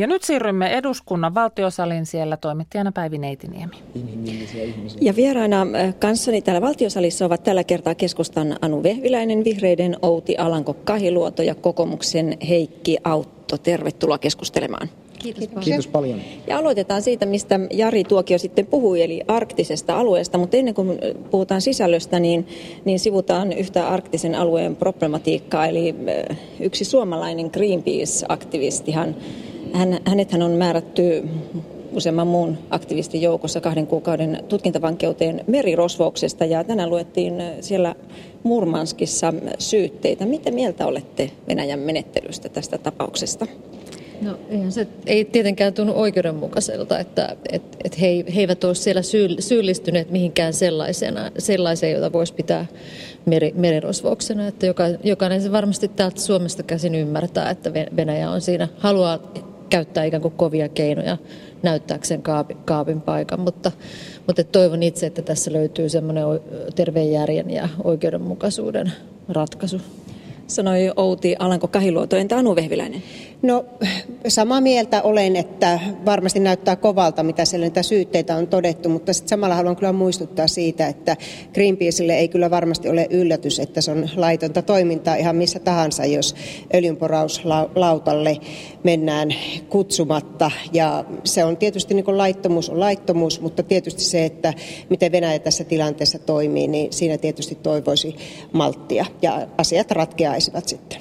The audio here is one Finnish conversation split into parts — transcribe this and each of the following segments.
Ja nyt siirrymme eduskunnan valtiosalin siellä toimittajana Päivi Neitiniemi. Ja vieraina kanssani täällä valtiosalissa ovat tällä kertaa keskustan Anu Vehviläinen, vihreiden Outi Alanko Kahiluoto ja kokoomuksen Heikki Autto. Tervetuloa keskustelemaan. Kiitos paljon. Kiitos paljon. Ja aloitetaan siitä, mistä Jari Tuokio sitten puhui, eli arktisesta alueesta. Mutta ennen kuin puhutaan sisällöstä, niin, niin sivutaan yhtä arktisen alueen problematiikkaa. Eli yksi suomalainen Greenpeace-aktivistihan hän, hänethän on määrätty useamman muun aktivistin joukossa kahden kuukauden tutkintavankeuteen merirosvouksesta ja tänään luettiin siellä Murmanskissa syytteitä. Mitä mieltä olette Venäjän menettelystä tästä tapauksesta? No eihän se ei tietenkään tunnu oikeudenmukaiselta, että et, et he, he eivät ole siellä syyllistyneet mihinkään sellaisena, sellaiseen, jota voisi pitää meri, merirosvouksena. Että joka, jokainen se varmasti täältä Suomesta käsin ymmärtää, että Venäjä on siinä, haluaa käyttää ikään kuin kovia keinoja näyttääkseen kaapin, kaapin paikan, mutta, mutta toivon itse, että tässä löytyy semmoinen terveen järjen ja oikeudenmukaisuuden ratkaisu sanoi Outi Alanko Kahiluoto. Entä Anu Vehviläinen? No samaa mieltä olen, että varmasti näyttää kovalta, mitä siellä niitä syytteitä on todettu, mutta sitten samalla haluan kyllä muistuttaa siitä, että Greenpeaceille ei kyllä varmasti ole yllätys, että se on laitonta toimintaa ihan missä tahansa, jos öljynporauslautalle mennään kutsumatta. Ja se on tietysti niin laittomuus on laittomuus, mutta tietysti se, että miten Venäjä tässä tilanteessa toimii, niin siinä tietysti toivoisi malttia ja asiat ratkeaa ratkaisivat sitten.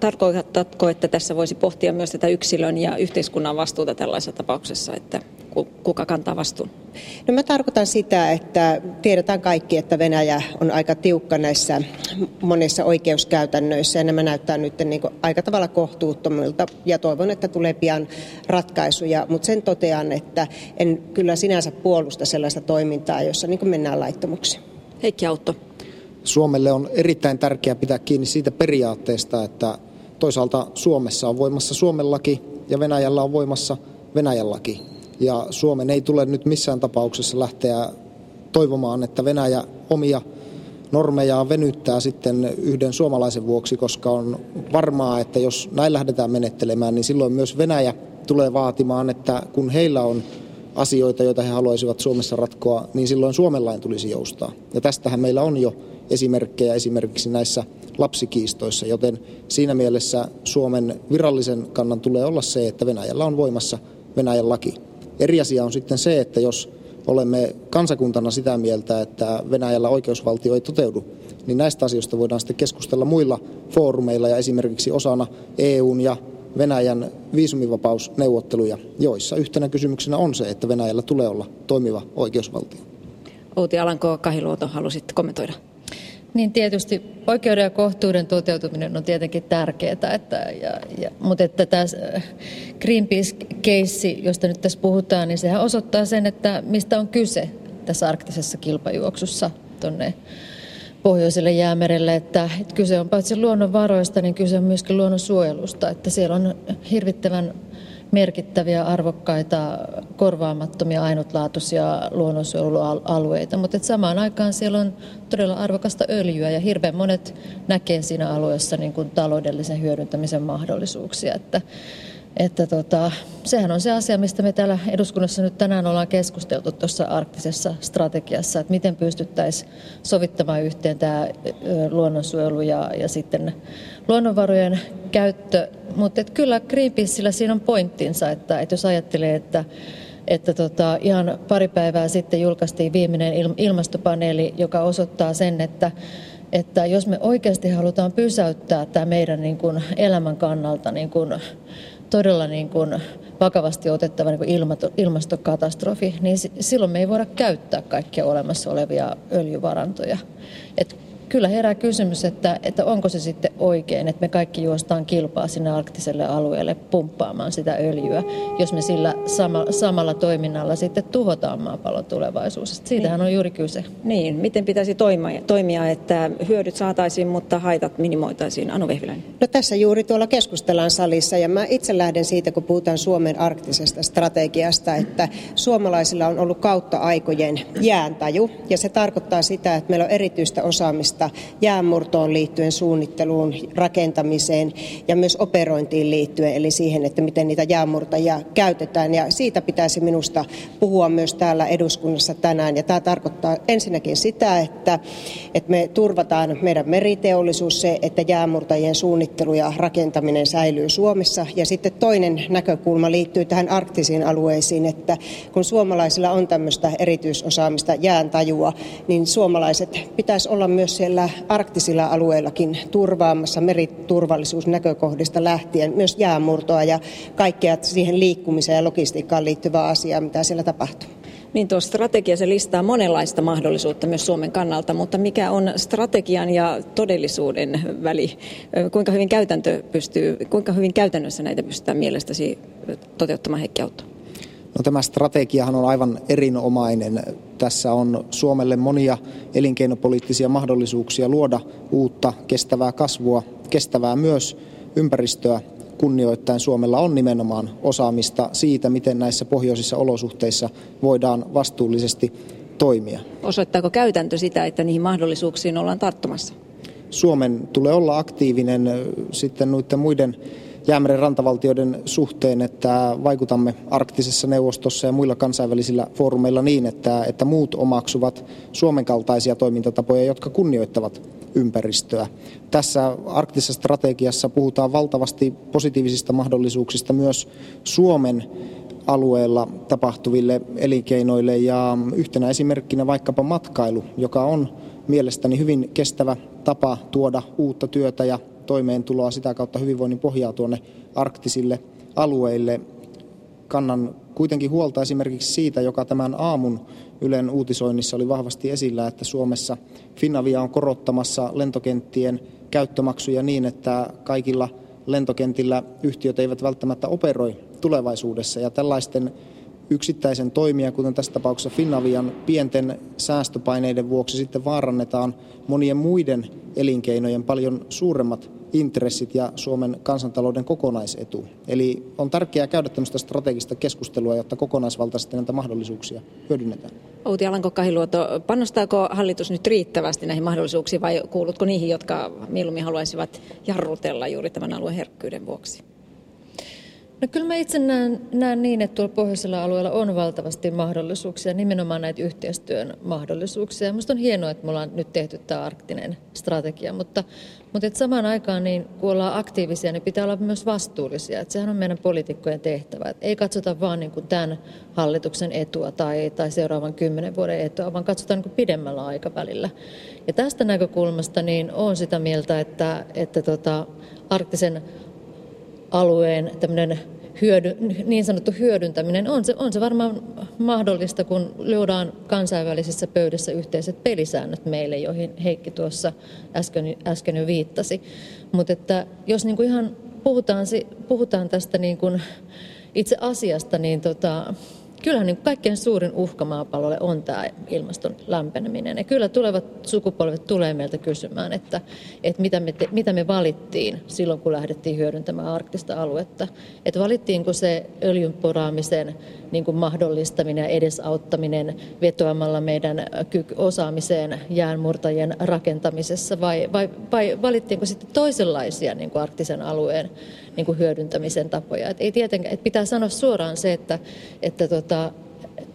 Tarkoitatko, että tässä voisi pohtia myös tätä yksilön ja yhteiskunnan vastuuta tällaisessa tapauksessa, että kuka kantaa vastuun? No mä tarkoitan sitä, että tiedetään kaikki, että Venäjä on aika tiukka näissä monissa oikeuskäytännöissä ja nämä näyttää nyt niin kuin aika tavalla kohtuuttomilta ja toivon, että tulee pian ratkaisuja, mutta sen totean, että en kyllä sinänsä puolusta sellaista toimintaa, jossa niin mennään laittomuksi. Heikki Autto. Suomelle on erittäin tärkeää pitää kiinni siitä periaatteesta, että toisaalta Suomessa on voimassa Suomen laki ja Venäjällä on voimassa Venäjän laki. Ja Suomen ei tule nyt missään tapauksessa lähteä toivomaan, että Venäjä omia normejaan venyttää sitten yhden suomalaisen vuoksi, koska on varmaa, että jos näin lähdetään menettelemään, niin silloin myös Venäjä tulee vaatimaan, että kun heillä on asioita, joita he haluaisivat Suomessa ratkoa, niin silloin Suomen lain tulisi joustaa. Ja tästähän meillä on jo esimerkkejä esimerkiksi näissä lapsikiistoissa, joten siinä mielessä Suomen virallisen kannan tulee olla se, että Venäjällä on voimassa Venäjän laki. Eri asia on sitten se, että jos olemme kansakuntana sitä mieltä, että Venäjällä oikeusvaltio ei toteudu, niin näistä asioista voidaan sitten keskustella muilla foorumeilla ja esimerkiksi osana EUn ja Venäjän viisumivapausneuvotteluja, joissa yhtenä kysymyksenä on se, että Venäjällä tulee olla toimiva oikeusvaltio. Outi Alanko Kahiluoto, halusit kommentoida? Niin tietysti oikeuden ja kohtuuden toteutuminen on tietenkin tärkeää, että, ja, ja, mutta että tämä äh, Greenpeace-keissi, josta nyt tässä puhutaan, niin sehän osoittaa sen, että mistä on kyse tässä arktisessa kilpajuoksussa tuonne pohjoiselle jäämerelle, että, että kyse on paitsi luonnonvaroista, niin kyse on myöskin luonnonsuojelusta, että siellä on hirvittävän merkittäviä, arvokkaita, korvaamattomia, ainutlaatuisia luonnonsuojelualueita, mutta et samaan aikaan siellä on todella arvokasta öljyä ja hirveän monet näkee siinä alueessa niin kuin taloudellisen hyödyntämisen mahdollisuuksia. Että että tota, sehän on se asia, mistä me täällä eduskunnassa nyt tänään ollaan keskusteltu tuossa arktisessa strategiassa, että miten pystyttäisiin sovittamaan yhteen tämä luonnonsuojelu ja, ja sitten luonnonvarojen käyttö. Mutta kyllä Greenpeaceillä siinä on pointtinsa, että, että jos ajattelee, että että tota, ihan pari päivää sitten julkaistiin viimeinen ilmastopaneeli, joka osoittaa sen, että että jos me oikeasti halutaan pysäyttää tämä meidän niin kuin elämän kannalta niin kuin todella niin kuin vakavasti otettava niin kuin ilmastokatastrofi, niin silloin me ei voida käyttää kaikkia olemassa olevia öljyvarantoja. Et kyllä herää kysymys, että, että onko se sitten oikein, että me kaikki juostaan kilpaa sinne arktiselle alueelle pumppaamaan sitä öljyä, jos me sillä sama, samalla toiminnalla sitten tuhotaan maapallon tulevaisuus. Siitähän niin. on juuri kyse. Niin, miten pitäisi toimia, toimia, että hyödyt saataisiin, mutta haitat minimoitaisiin? Anu Vehviläinen. No tässä juuri tuolla keskustellaan salissa ja mä itse lähden siitä, kun puhutaan Suomen arktisesta strategiasta, että suomalaisilla on ollut kautta aikojen jääntaju ja se tarkoittaa sitä, että meillä on erityistä osaamista osaamista jäänmurtoon liittyen suunnitteluun, rakentamiseen ja myös operointiin liittyen, eli siihen, että miten niitä jäänmurtajia käytetään. Ja siitä pitäisi minusta puhua myös täällä eduskunnassa tänään. Ja tämä tarkoittaa ensinnäkin sitä, että, että me turvataan meidän meriteollisuus se, että jäänmurtajien suunnittelu ja rakentaminen säilyy Suomessa. Ja sitten toinen näkökulma liittyy tähän arktisiin alueisiin, että kun suomalaisilla on tämmöistä erityisosaamista jääntajua, niin suomalaiset pitäisi olla myös siellä arktisilla alueillakin turvaamassa meriturvallisuusnäkökohdista lähtien myös jäänmurtoa ja kaikkea siihen liikkumiseen ja logistiikkaan liittyvää asiaa, mitä siellä tapahtuu. Niin tuo strategia se listaa monenlaista mahdollisuutta myös Suomen kannalta, mutta mikä on strategian ja todellisuuden väli? Kuinka hyvin käytäntö pystyy, kuinka hyvin käytännössä näitä pystytään mielestäsi toteuttamaan Heikki Autto? No, tämä strategiahan on aivan erinomainen. Tässä on Suomelle monia elinkeinopoliittisia mahdollisuuksia luoda uutta kestävää kasvua, kestävää myös ympäristöä kunnioittain Suomella on nimenomaan osaamista siitä, miten näissä pohjoisissa olosuhteissa voidaan vastuullisesti toimia. Osoittaako käytäntö sitä, että niihin mahdollisuuksiin ollaan tarttumassa? Suomen tulee olla aktiivinen sitten noiden muiden jäämeren rantavaltioiden suhteen, että vaikutamme arktisessa neuvostossa ja muilla kansainvälisillä foorumeilla niin, että, että muut omaksuvat Suomen kaltaisia toimintatapoja, jotka kunnioittavat ympäristöä. Tässä arktisessa strategiassa puhutaan valtavasti positiivisista mahdollisuuksista myös Suomen alueella tapahtuville elinkeinoille ja yhtenä esimerkkinä vaikkapa matkailu, joka on mielestäni hyvin kestävä tapa tuoda uutta työtä ja toimeentuloa sitä kautta hyvinvoinnin pohjaa tuonne arktisille alueille. Kannan kuitenkin huolta esimerkiksi siitä, joka tämän aamun Ylen uutisoinnissa oli vahvasti esillä, että Suomessa Finavia on korottamassa lentokenttien käyttömaksuja niin, että kaikilla lentokentillä yhtiöt eivät välttämättä operoi tulevaisuudessa. Ja tällaisten yksittäisen toimia, kuten tässä tapauksessa Finavian pienten säästöpaineiden vuoksi sitten vaarannetaan monien muiden elinkeinojen paljon suuremmat intressit ja Suomen kansantalouden kokonaisetu. Eli on tärkeää käydä tämmöistä strategista keskustelua, jotta kokonaisvaltaisesti näitä mahdollisuuksia hyödynnetään. Outi Alanko-Kahiluoto, panostaako hallitus nyt riittävästi näihin mahdollisuuksiin vai kuulutko niihin, jotka mieluummin haluaisivat jarrutella juuri tämän alueen herkkyyden vuoksi? No kyllä mä itse näen, näen niin, että tuolla pohjoisella alueella on valtavasti mahdollisuuksia, nimenomaan näitä yhteistyön mahdollisuuksia. Minusta on hienoa, että me ollaan nyt tehty tämä arktinen strategia, mutta, mutta et samaan aikaan niin, kun ollaan aktiivisia, niin pitää olla myös vastuullisia. Että sehän on meidän poliitikkojen tehtävä. Että ei katsota vaan niin kuin tämän hallituksen etua tai, tai seuraavan kymmenen vuoden etua, vaan katsotaan niin kuin pidemmällä aikavälillä. Ja tästä näkökulmasta niin olen sitä mieltä, että, että tota, arktisen alueen tämmöinen hyödy, niin sanottu hyödyntäminen on se, on se varmaan mahdollista, kun luodaan kansainvälisissä pöydissä yhteiset pelisäännöt meille, joihin Heikki tuossa äsken, äsken jo viittasi. Mutta että jos niin kuin ihan puhutaan, puhutaan tästä niin kuin itse asiasta, niin tota, kyllähän niin kaikkein suurin uhka maapallolle on tämä ilmaston lämpeneminen. Ja kyllä tulevat sukupolvet tulee meiltä kysymään, että, että mitä, me te, mitä me valittiin silloin, kun lähdettiin hyödyntämään arktista aluetta. Että valittiinko se öljyn poraamisen niin kuin mahdollistaminen ja edesauttaminen vetoamalla meidän osaamiseen jäänmurtajien rakentamisessa vai, vai, vai valittiinko sitten toisenlaisia niin kuin arktisen alueen niin kuin hyödyntämisen tapoja. Et ei tietenkään, et pitää sanoa suoraan se, että, että tota,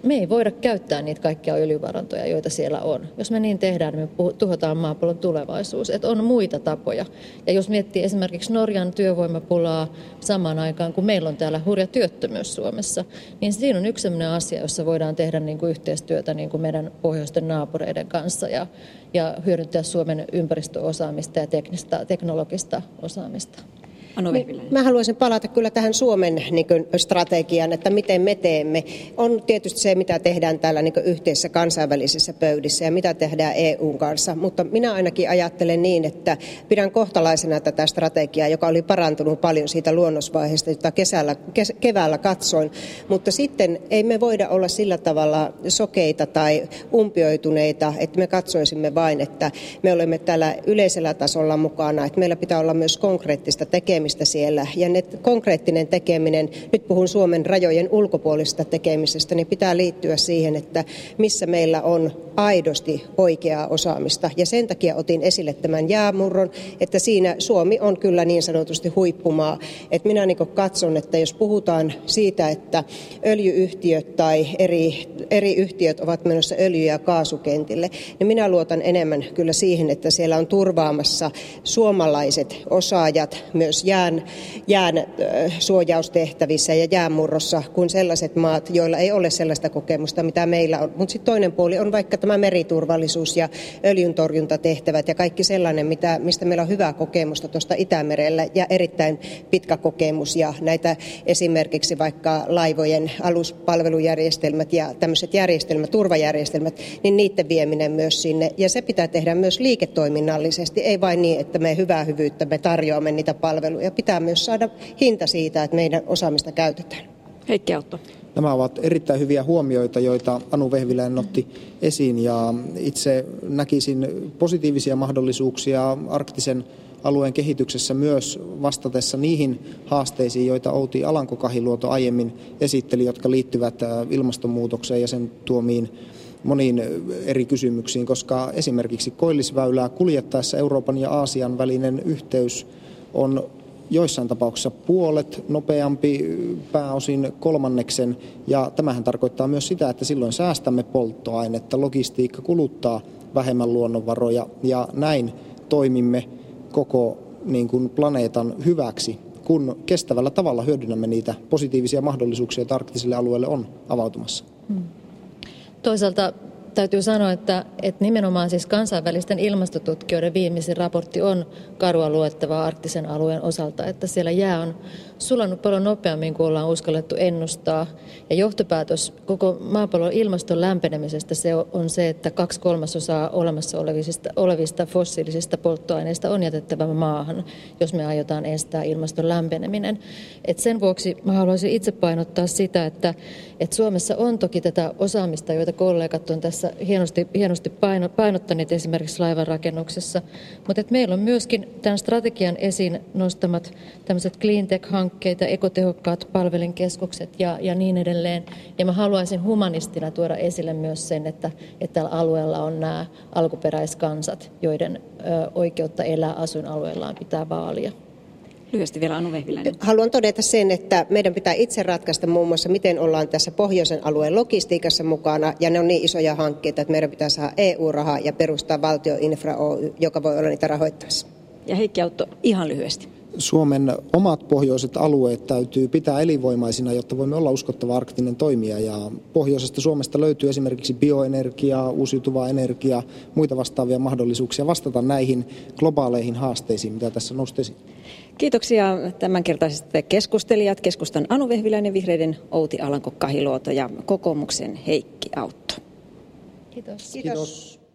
me ei voida käyttää niitä kaikkia öljyvarantoja, joita siellä on. Jos me niin tehdään, niin me tuhotaan maapallon tulevaisuus. Että on muita tapoja. Ja jos miettii esimerkiksi Norjan työvoimapulaa samaan aikaan, kun meillä on täällä hurja työttömyys Suomessa, niin siinä on yksi sellainen asia, jossa voidaan tehdä niin kuin yhteistyötä niin kuin meidän pohjoisten naapureiden kanssa ja, ja hyödyntää Suomen ympäristöosaamista ja teknistä, teknologista osaamista. Anu Mä haluaisin palata kyllä tähän Suomen niin kuin, strategiaan, että miten me teemme. On tietysti se, mitä tehdään täällä niin yhteisissä kansainvälisissä pöydissä ja mitä tehdään EUn kanssa, mutta minä ainakin ajattelen niin, että pidän kohtalaisena tätä strategiaa, joka oli parantunut paljon siitä luonnosvaiheesta, jota kesällä, kes, keväällä katsoin, mutta sitten ei me voida olla sillä tavalla sokeita tai umpioituneita, että me katsoisimme vain, että me olemme täällä yleisellä tasolla mukana, että meillä pitää olla myös konkreettista tekemistä tekemistä siellä. Ja ne konkreettinen tekeminen, nyt puhun Suomen rajojen ulkopuolisesta tekemisestä, niin pitää liittyä siihen, että missä meillä on aidosti oikeaa osaamista. Ja sen takia otin esille tämän jäämurron, että siinä Suomi on kyllä niin sanotusti huippumaa. Että minä niin katson, että jos puhutaan siitä, että öljyyhtiöt tai eri, eri yhtiöt ovat menossa öljy- ja kaasukentille, niin minä luotan enemmän kyllä siihen, että siellä on turvaamassa suomalaiset osaajat myös jään, jään suojaustehtävissä ja jäänmurrossa kuin sellaiset maat, joilla ei ole sellaista kokemusta, mitä meillä on. Mutta sitten toinen puoli on vaikka tämä meriturvallisuus ja öljyntorjuntatehtävät ja kaikki sellainen, mitä, mistä meillä on hyvää kokemusta tuosta Itämerellä ja erittäin pitkä kokemus ja näitä esimerkiksi vaikka laivojen aluspalvelujärjestelmät ja tämmöiset järjestelmät, turvajärjestelmät, niin niiden vieminen myös sinne. Ja se pitää tehdä myös liiketoiminnallisesti, ei vain niin, että me hyvää hyvyyttä me tarjoamme niitä palveluja. Pitää myös saada hinta siitä, että meidän osaamista käytetään. Heikki Autto. Nämä ovat erittäin hyviä huomioita, joita Anu Vehviläinen otti esiin ja itse näkisin positiivisia mahdollisuuksia arktisen alueen kehityksessä myös vastatessa niihin haasteisiin, joita Outi Alanko-Kahiluoto aiemmin esitteli, jotka liittyvät ilmastonmuutokseen ja sen tuomiin moniin eri kysymyksiin, koska esimerkiksi koillisväylää kuljettaessa Euroopan ja Aasian välinen yhteys on joissain tapauksissa puolet nopeampi, pääosin kolmanneksen. Ja tämähän tarkoittaa myös sitä, että silloin säästämme polttoainetta, logistiikka kuluttaa vähemmän luonnonvaroja ja näin toimimme koko niin kuin planeetan hyväksi, kun kestävällä tavalla hyödynnämme niitä positiivisia mahdollisuuksia, joita arktisille alueille on avautumassa. Hmm. Toisaalta täytyy sanoa, että, että nimenomaan siis kansainvälisten ilmastotutkijoiden viimeisin raportti on karua luettavaa arktisen alueen osalta, että siellä jää on sulannut paljon nopeammin kuin ollaan uskallettu ennustaa. Ja johtopäätös koko maapallon ilmaston lämpenemisestä se on se, että kaksi kolmasosaa olemassa olevista, olevista fossiilisista polttoaineista on jätettävä maahan, jos me aiotaan estää ilmaston lämpeneminen. Et sen vuoksi mä haluaisin itse painottaa sitä, että, että Suomessa on toki tätä osaamista, joita kollegat on tässä hienosti, hienosti painottaneet esimerkiksi laivanrakennuksessa, mutta että meillä on myöskin tämän strategian esiin nostamat tämmöiset cleantech-hankkeet, hankkeita, ekotehokkaat palvelinkeskukset ja, ja niin edelleen. Ja mä haluaisin humanistina tuoda esille myös sen, että, että tällä alueella on nämä alkuperäiskansat, joiden ö, oikeutta elää asuinalueellaan pitää vaalia. Lyhyesti vielä Anu Vehviläinen. Haluan todeta sen, että meidän pitää itse ratkaista muun muassa, miten ollaan tässä pohjoisen alueen logistiikassa mukana, ja ne on niin isoja hankkeita, että meidän pitää saada EU-rahaa ja perustaa valtioinfra Oy, joka voi olla niitä rahoittamassa. Ja Heikki Autto, ihan lyhyesti. Suomen omat pohjoiset alueet täytyy pitää elinvoimaisina, jotta voimme olla uskottava arktinen toimija. Ja pohjoisesta Suomesta löytyy esimerkiksi bioenergiaa, uusiutuvaa energiaa, muita vastaavia mahdollisuuksia vastata näihin globaaleihin haasteisiin, mitä tässä nostesi. Kiitoksia tämänkertaiset keskustelijat. Keskustan Anu Vehviläinen, Vihreiden Outi Alanko-Kahiluoto ja kokoomuksen Heikki Autto. Kiitos. Kiitos. Kiitos.